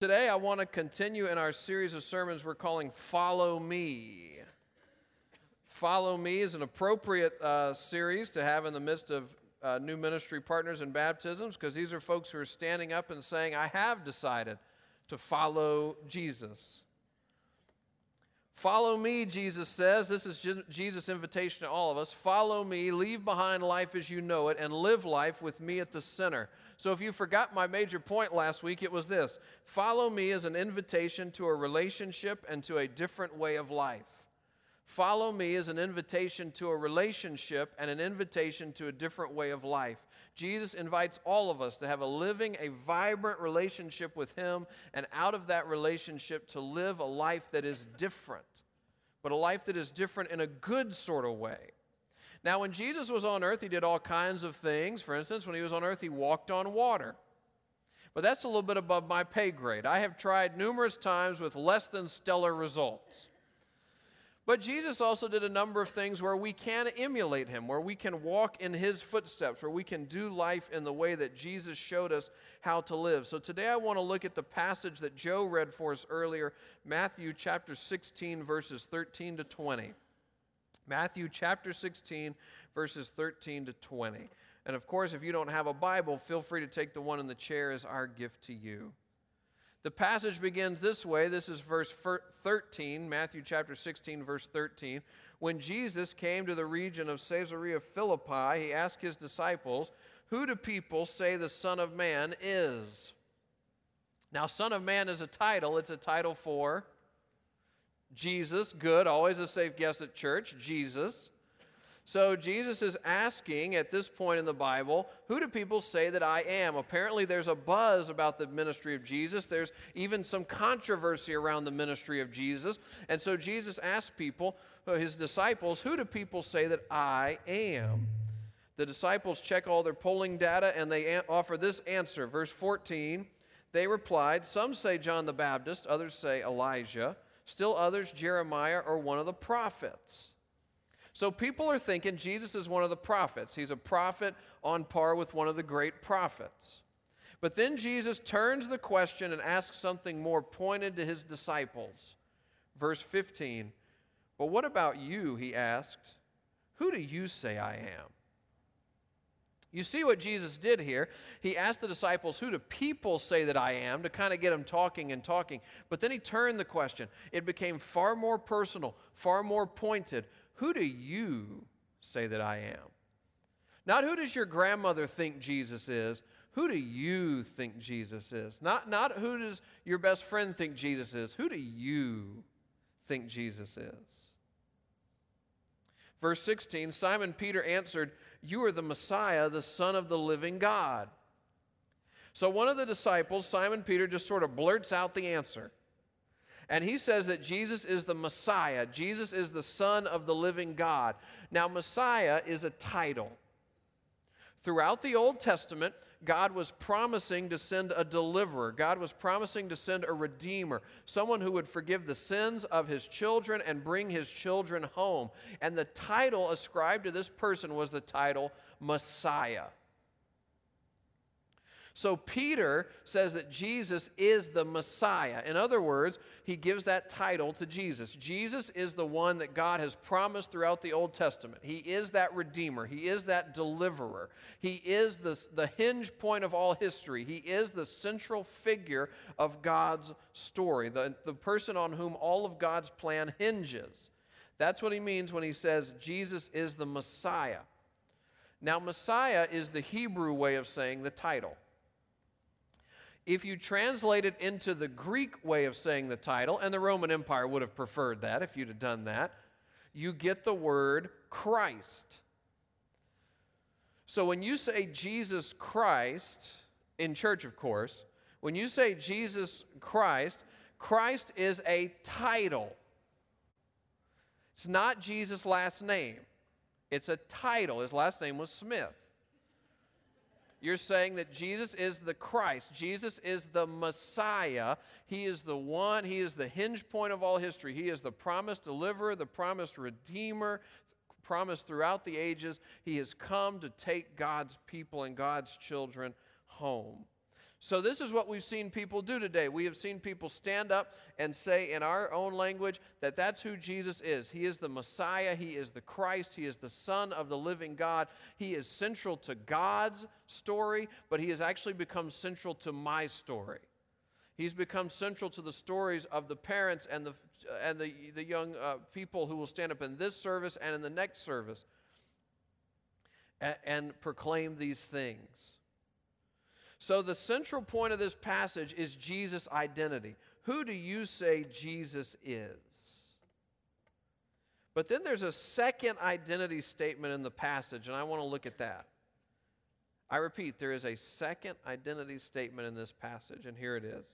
Today, I want to continue in our series of sermons we're calling Follow Me. Follow Me is an appropriate uh, series to have in the midst of uh, new ministry partners and baptisms because these are folks who are standing up and saying, I have decided to follow Jesus. Follow me, Jesus says. This is Jesus' invitation to all of us. Follow me, leave behind life as you know it, and live life with me at the center. So if you forgot my major point last week, it was this Follow me is an invitation to a relationship and to a different way of life. Follow me is an invitation to a relationship and an invitation to a different way of life. Jesus invites all of us to have a living, a vibrant relationship with Him, and out of that relationship to live a life that is different, but a life that is different in a good sort of way. Now, when Jesus was on earth, he did all kinds of things. For instance, when he was on earth, he walked on water. But that's a little bit above my pay grade. I have tried numerous times with less than stellar results. But Jesus also did a number of things where we can emulate him, where we can walk in his footsteps, where we can do life in the way that Jesus showed us how to live. So today I want to look at the passage that Joe read for us earlier, Matthew chapter 16, verses 13 to 20. Matthew chapter 16, verses 13 to 20. And of course, if you don't have a Bible, feel free to take the one in the chair as our gift to you. The passage begins this way. This is verse 13, Matthew chapter 16, verse 13. When Jesus came to the region of Caesarea Philippi, he asked his disciples, Who do people say the Son of Man is? Now, Son of Man is a title, it's a title for Jesus, good, always a safe guess at church, Jesus. So Jesus is asking at this point in the Bible, who do people say that I am? Apparently, there's a buzz about the ministry of Jesus. There's even some controversy around the ministry of Jesus. And so Jesus asks people, uh, his disciples, who do people say that I am? The disciples check all their polling data and they offer this answer. Verse 14, they replied, Some say John the Baptist, others say Elijah Still others, Jeremiah or one of the prophets. So people are thinking Jesus is one of the prophets. He's a prophet on par with one of the great prophets. But then Jesus turns the question and asks something more pointed to his disciples. Verse 15 But what about you? He asked. Who do you say I am? You see what Jesus did here. He asked the disciples, Who do people say that I am? to kind of get them talking and talking. But then he turned the question. It became far more personal, far more pointed. Who do you say that I am? Not who does your grandmother think Jesus is? Who do you think Jesus is? Not, not who does your best friend think Jesus is? Who do you think Jesus is? Verse 16 Simon Peter answered, you are the Messiah, the Son of the living God. So one of the disciples, Simon Peter, just sort of blurts out the answer. And he says that Jesus is the Messiah. Jesus is the Son of the living God. Now, Messiah is a title. Throughout the Old Testament, God was promising to send a deliverer. God was promising to send a redeemer, someone who would forgive the sins of his children and bring his children home. And the title ascribed to this person was the title Messiah. So Peter says that Jesus is the Messiah. In other words, he gives that title to Jesus. Jesus is the one that God has promised throughout the Old Testament. He is that Redeemer, He is that deliverer, He is the, the hinge point of all history, He is the central figure of God's story, the, the person on whom all of God's plan hinges. That's what he means when he says Jesus is the Messiah. Now, Messiah is the Hebrew way of saying the title. If you translate it into the Greek way of saying the title, and the Roman Empire would have preferred that if you'd have done that, you get the word Christ. So when you say Jesus Christ, in church, of course, when you say Jesus Christ, Christ is a title. It's not Jesus' last name, it's a title. His last name was Smith. You're saying that Jesus is the Christ. Jesus is the Messiah. He is the one, He is the hinge point of all history. He is the promised deliverer, the promised redeemer, promised throughout the ages. He has come to take God's people and God's children home. So, this is what we've seen people do today. We have seen people stand up and say in our own language that that's who Jesus is. He is the Messiah, He is the Christ, He is the Son of the living God. He is central to God's story, but He has actually become central to my story. He's become central to the stories of the parents and the, and the, the young uh, people who will stand up in this service and in the next service and, and proclaim these things. So, the central point of this passage is Jesus' identity. Who do you say Jesus is? But then there's a second identity statement in the passage, and I want to look at that. I repeat, there is a second identity statement in this passage, and here it is.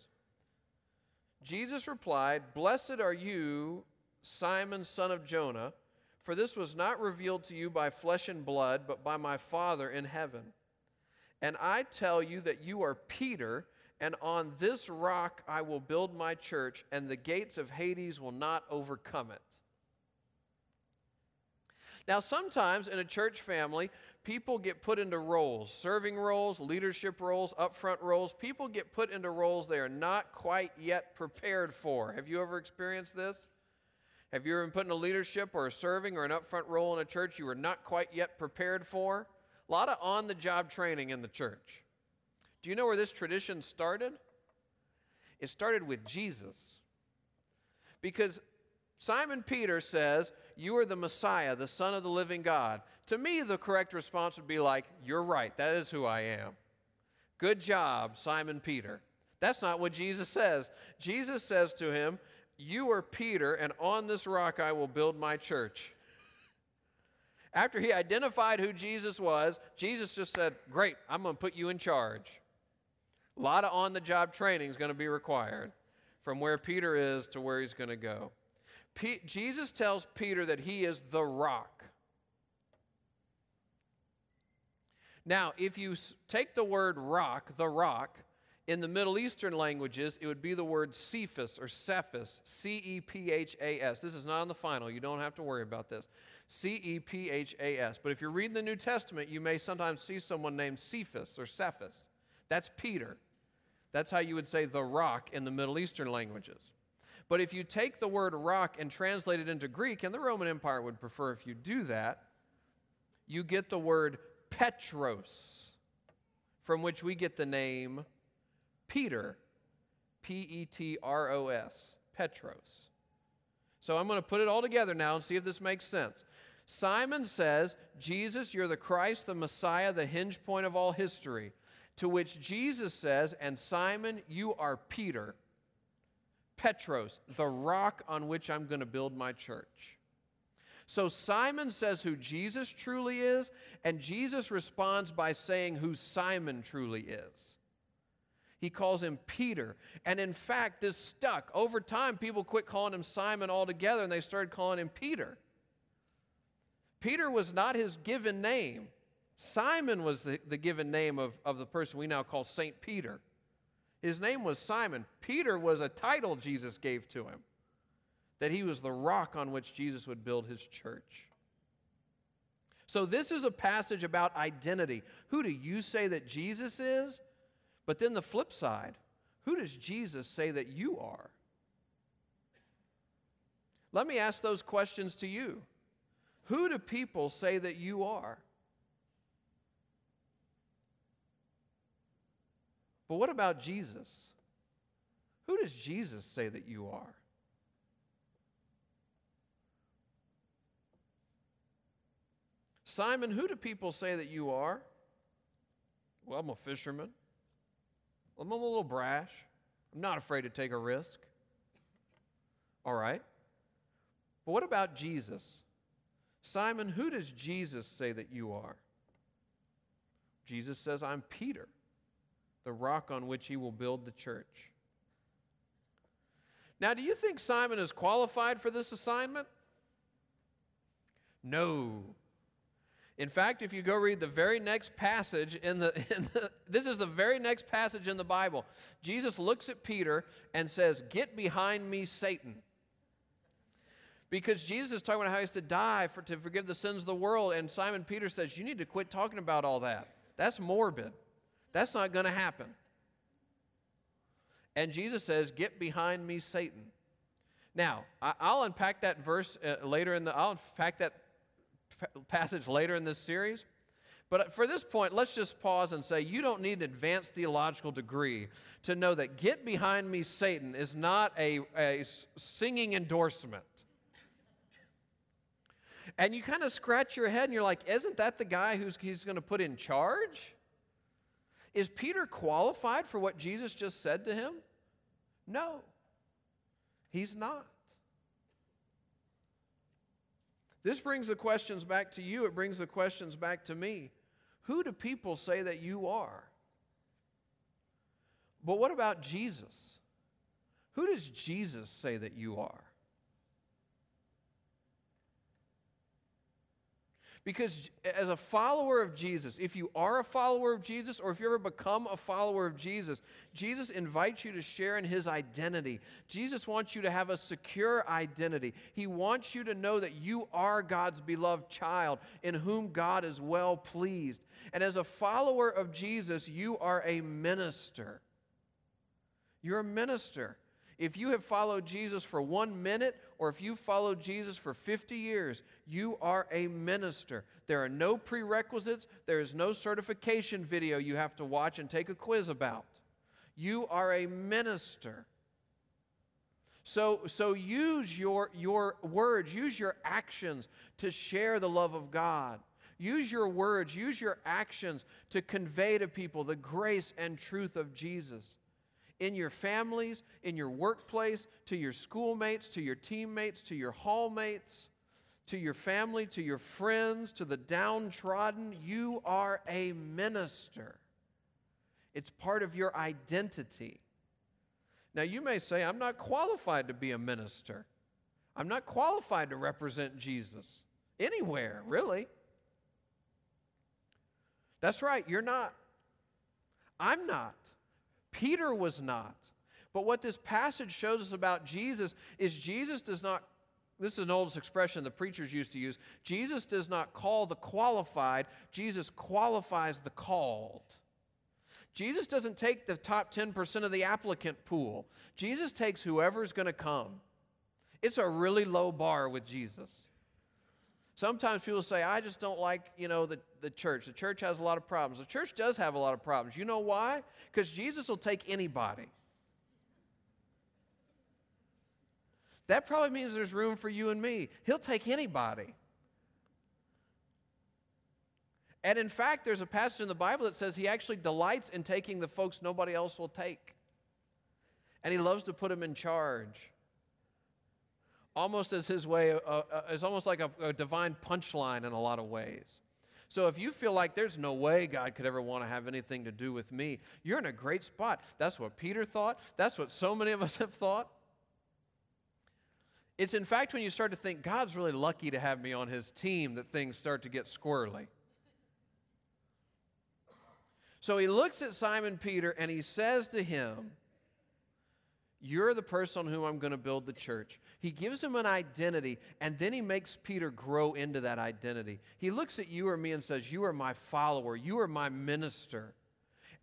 Jesus replied, Blessed are you, Simon, son of Jonah, for this was not revealed to you by flesh and blood, but by my Father in heaven. And I tell you that you are Peter, and on this rock I will build my church, and the gates of Hades will not overcome it. Now, sometimes in a church family, people get put into roles serving roles, leadership roles, upfront roles. People get put into roles they are not quite yet prepared for. Have you ever experienced this? Have you ever been put in a leadership or a serving or an upfront role in a church you were not quite yet prepared for? A lot of on the job training in the church. Do you know where this tradition started? It started with Jesus. Because Simon Peter says, You are the Messiah, the Son of the living God. To me, the correct response would be like, You're right, that is who I am. Good job, Simon Peter. That's not what Jesus says. Jesus says to him, You are Peter, and on this rock I will build my church. After he identified who Jesus was, Jesus just said, Great, I'm going to put you in charge. A lot of on the job training is going to be required from where Peter is to where he's going to go. Jesus tells Peter that he is the rock. Now, if you take the word rock, the rock, in the Middle Eastern languages, it would be the word Cephas or Cephas, C E P H A S. This is not on the final. You don't have to worry about this. C E P H A S. But if you're reading the New Testament, you may sometimes see someone named Cephas or Cephas. That's Peter. That's how you would say the rock in the Middle Eastern languages. But if you take the word rock and translate it into Greek, and the Roman Empire would prefer if you do that, you get the word Petros, from which we get the name Peter. P E T R O S. Petros. So I'm going to put it all together now and see if this makes sense. Simon says, Jesus, you're the Christ, the Messiah, the hinge point of all history. To which Jesus says, and Simon, you are Peter, Petros, the rock on which I'm going to build my church. So Simon says who Jesus truly is, and Jesus responds by saying who Simon truly is. He calls him Peter. And in fact, this stuck. Over time, people quit calling him Simon altogether and they started calling him Peter. Peter was not his given name. Simon was the, the given name of, of the person we now call St. Peter. His name was Simon. Peter was a title Jesus gave to him, that he was the rock on which Jesus would build his church. So, this is a passage about identity. Who do you say that Jesus is? But then the flip side who does Jesus say that you are? Let me ask those questions to you. Who do people say that you are? But what about Jesus? Who does Jesus say that you are? Simon, who do people say that you are? Well, I'm a fisherman. I'm a little brash. I'm not afraid to take a risk. All right. But what about Jesus? Simon, who does Jesus say that you are? Jesus says, I'm Peter, the rock on which he will build the church. Now, do you think Simon is qualified for this assignment? No. In fact, if you go read the very next passage in the, in the, this is the very next passage in the Bible. Jesus looks at Peter and says, "Get behind me, Satan." Because Jesus is talking about how he has to die for, to forgive the sins of the world, and Simon Peter says, "You need to quit talking about all that. That's morbid. That's not going to happen." And Jesus says, Get behind me, Satan. Now, I'll unpack that verse uh, later in the, I'll unpack that passage later in this series. But for this point, let's just pause and say you don't need an advanced theological degree to know that get behind me, Satan is not a, a singing endorsement. And you kind of scratch your head and you're like, isn't that the guy who's he's going to put in charge? Is Peter qualified for what Jesus just said to him? No, he's not. This brings the questions back to you, it brings the questions back to me. Who do people say that you are? But what about Jesus? Who does Jesus say that you are? Because as a follower of Jesus, if you are a follower of Jesus or if you ever become a follower of Jesus, Jesus invites you to share in his identity. Jesus wants you to have a secure identity. He wants you to know that you are God's beloved child in whom God is well pleased. And as a follower of Jesus, you are a minister. You're a minister. If you have followed Jesus for one minute or if you followed Jesus for 50 years, you are a minister. There are no prerequisites, there is no certification video you have to watch and take a quiz about. You are a minister. So, so use your, your words, use your actions to share the love of God. Use your words, use your actions to convey to people the grace and truth of Jesus in your families, in your workplace, to your schoolmates, to your teammates, to your hallmates, to your family, to your friends, to the downtrodden. You are a minister. It's part of your identity. Now, you may say, I'm not qualified to be a minister. I'm not qualified to represent Jesus anywhere, really. That's right, you're not. I'm not. Peter was not. But what this passage shows us about Jesus is Jesus does not, this is an oldest expression the preachers used to use Jesus does not call the qualified, Jesus qualifies the called. Jesus doesn't take the top 10% of the applicant pool, Jesus takes whoever's going to come. It's a really low bar with Jesus. Sometimes people say, I just don't like, you know, the, the church. The church has a lot of problems. The church does have a lot of problems. You know why? Because Jesus will take anybody. That probably means there's room for you and me. He'll take anybody. And in fact, there's a passage in the Bible that says he actually delights in taking the folks nobody else will take. And he loves to put them in charge almost as his way, uh, uh, is almost like a, a divine punchline in a lot of ways. So if you feel like there's no way God could ever want to have anything to do with me, you're in a great spot. That's what Peter thought. That's what so many of us have thought. It's in fact when you start to think God's really lucky to have me on his team that things start to get squirrely. So he looks at Simon Peter and he says to him, you're the person on whom I'm going to build the church. He gives him an identity, and then he makes Peter grow into that identity. He looks at you or me and says, You are my follower, you are my minister.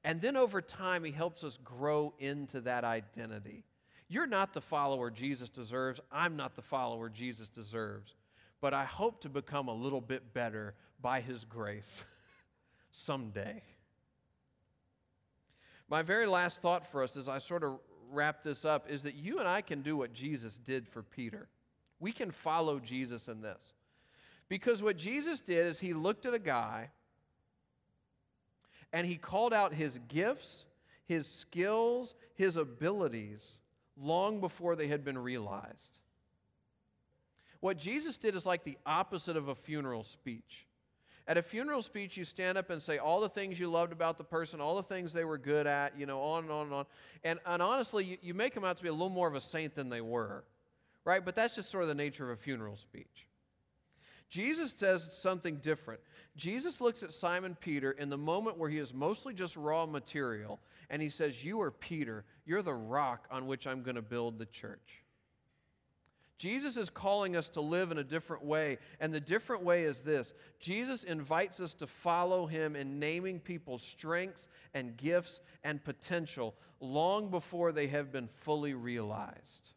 And then over time, he helps us grow into that identity. You're not the follower Jesus deserves. I'm not the follower Jesus deserves. But I hope to become a little bit better by his grace someday. My very last thought for us as I sort of wrap this up is that you and I can do what Jesus did for Peter. We can follow Jesus in this. Because what Jesus did is he looked at a guy and he called out his gifts, his skills, his abilities long before they had been realized. What Jesus did is like the opposite of a funeral speech. At a funeral speech, you stand up and say all the things you loved about the person, all the things they were good at, you know, on and on and on. And, and honestly, you, you make them out to be a little more of a saint than they were, right? But that's just sort of the nature of a funeral speech. Jesus says something different. Jesus looks at Simon Peter in the moment where he is mostly just raw material, and he says, You are Peter. You're the rock on which I'm going to build the church. Jesus is calling us to live in a different way, and the different way is this Jesus invites us to follow him in naming people's strengths and gifts and potential long before they have been fully realized.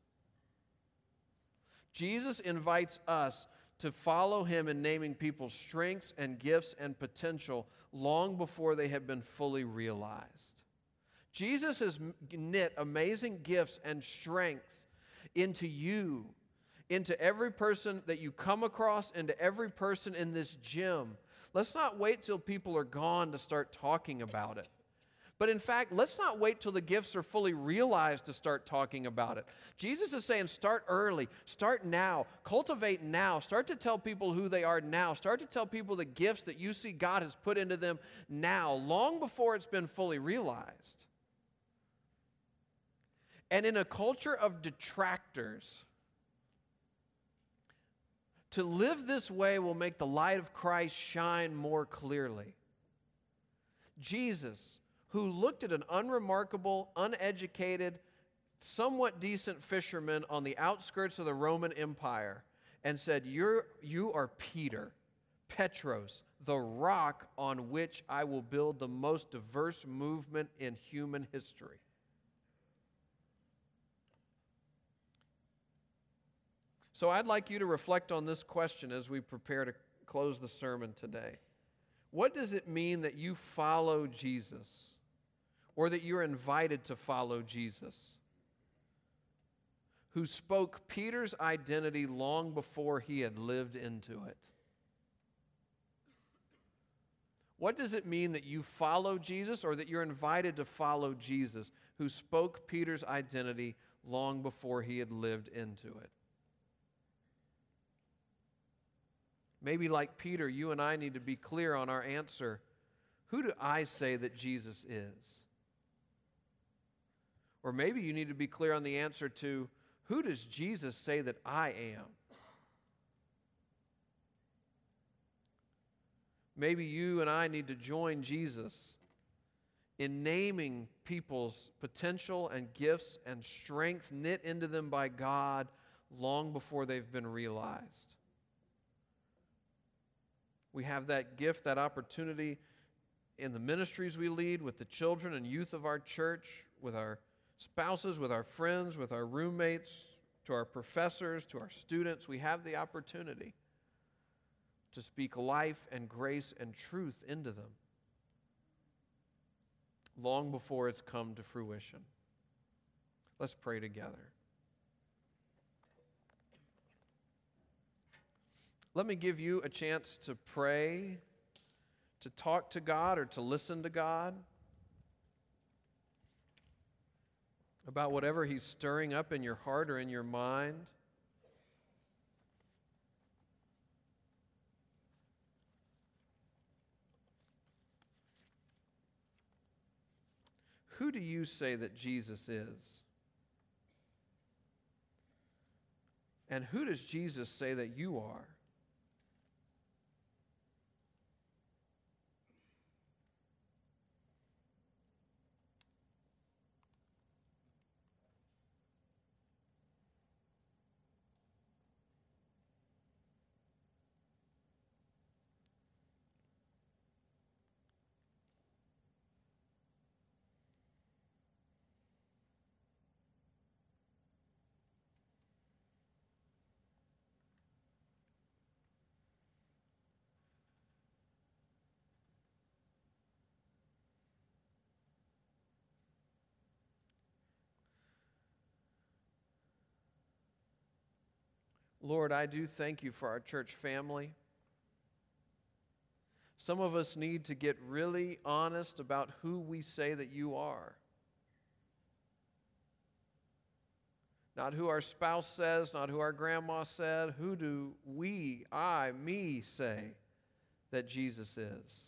Jesus invites us to follow him in naming people's strengths and gifts and potential long before they have been fully realized. Jesus has knit amazing gifts and strengths into you into every person that you come across, into every person in this gym. Let's not wait till people are gone to start talking about it. But in fact, let's not wait till the gifts are fully realized to start talking about it. Jesus is saying start early, start now, cultivate now, start to tell people who they are now, start to tell people the gifts that you see God has put into them now, long before it's been fully realized. And in a culture of detractors, to live this way will make the light of Christ shine more clearly. Jesus, who looked at an unremarkable, uneducated, somewhat decent fisherman on the outskirts of the Roman Empire and said, You're, You are Peter, Petros, the rock on which I will build the most diverse movement in human history. So I'd like you to reflect on this question as we prepare to close the sermon today. What does it mean that you follow Jesus or that you're invited to follow Jesus? Who spoke Peter's identity long before he had lived into it? What does it mean that you follow Jesus or that you're invited to follow Jesus, who spoke Peter's identity long before he had lived into it? Maybe, like Peter, you and I need to be clear on our answer Who do I say that Jesus is? Or maybe you need to be clear on the answer to Who does Jesus say that I am? Maybe you and I need to join Jesus in naming people's potential and gifts and strength knit into them by God long before they've been realized. We have that gift, that opportunity in the ministries we lead with the children and youth of our church, with our spouses, with our friends, with our roommates, to our professors, to our students. We have the opportunity to speak life and grace and truth into them long before it's come to fruition. Let's pray together. Let me give you a chance to pray, to talk to God, or to listen to God about whatever He's stirring up in your heart or in your mind. Who do you say that Jesus is? And who does Jesus say that you are? Lord, I do thank you for our church family. Some of us need to get really honest about who we say that you are. Not who our spouse says, not who our grandma said. Who do we, I, me, say that Jesus is?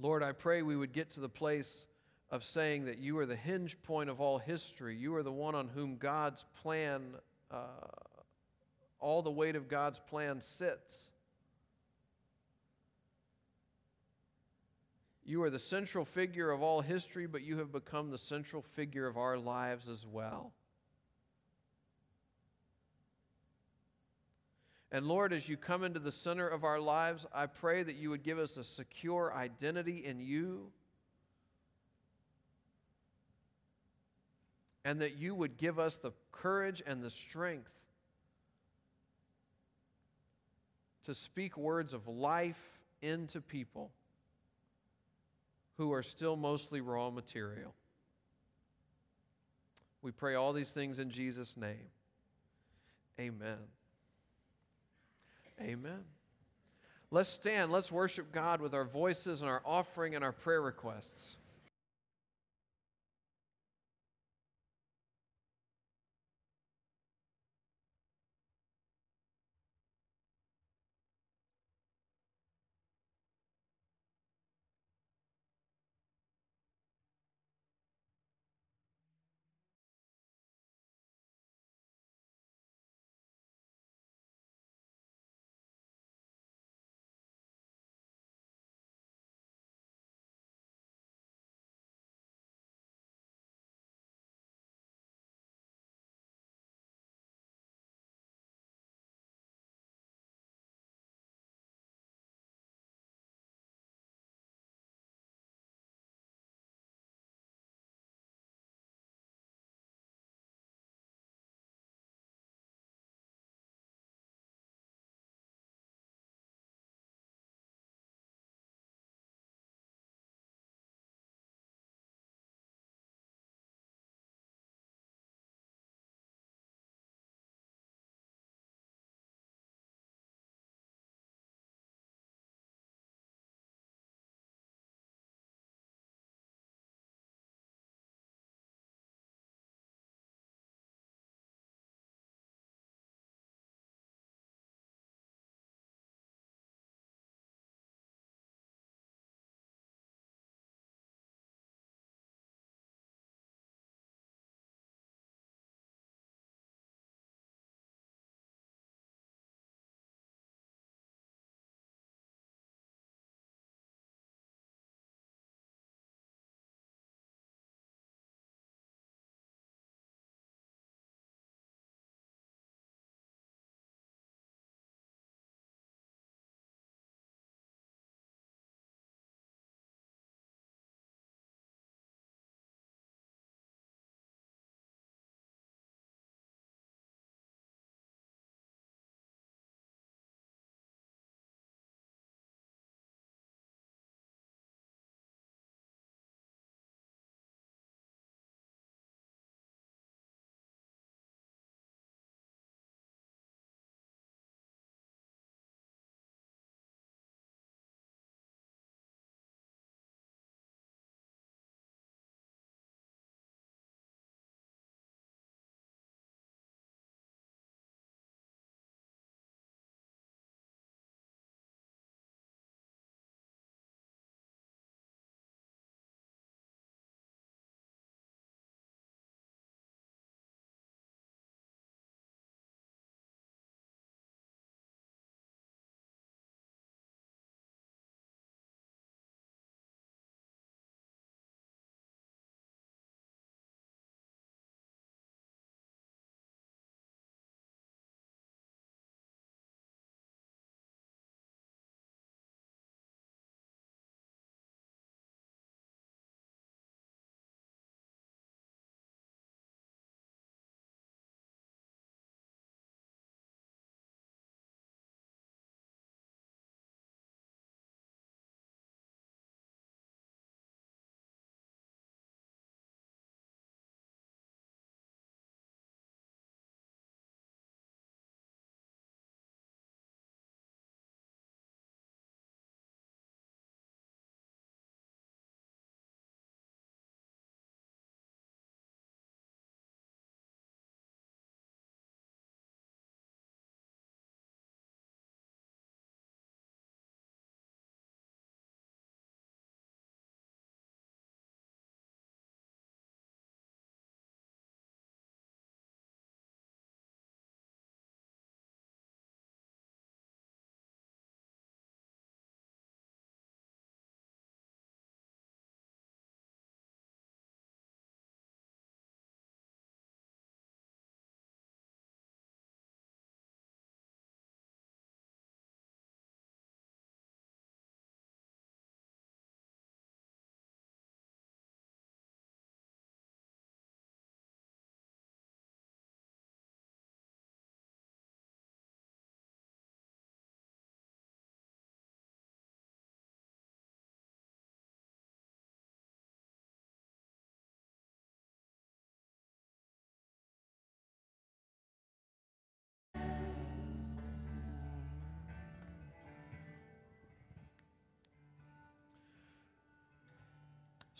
Lord, I pray we would get to the place of saying that you are the hinge point of all history. You are the one on whom God's plan, uh, all the weight of God's plan sits. You are the central figure of all history, but you have become the central figure of our lives as well. And Lord, as you come into the center of our lives, I pray that you would give us a secure identity in you. And that you would give us the courage and the strength to speak words of life into people who are still mostly raw material. We pray all these things in Jesus' name. Amen. Amen. Let's stand. Let's worship God with our voices and our offering and our prayer requests.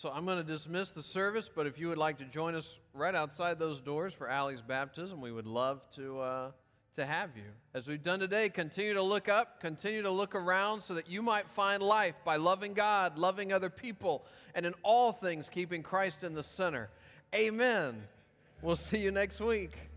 So I'm going to dismiss the service, but if you would like to join us right outside those doors for Allie's baptism, we would love to, uh, to have you. As we've done today, continue to look up, continue to look around so that you might find life by loving God, loving other people, and in all things keeping Christ in the center. Amen. We'll see you next week.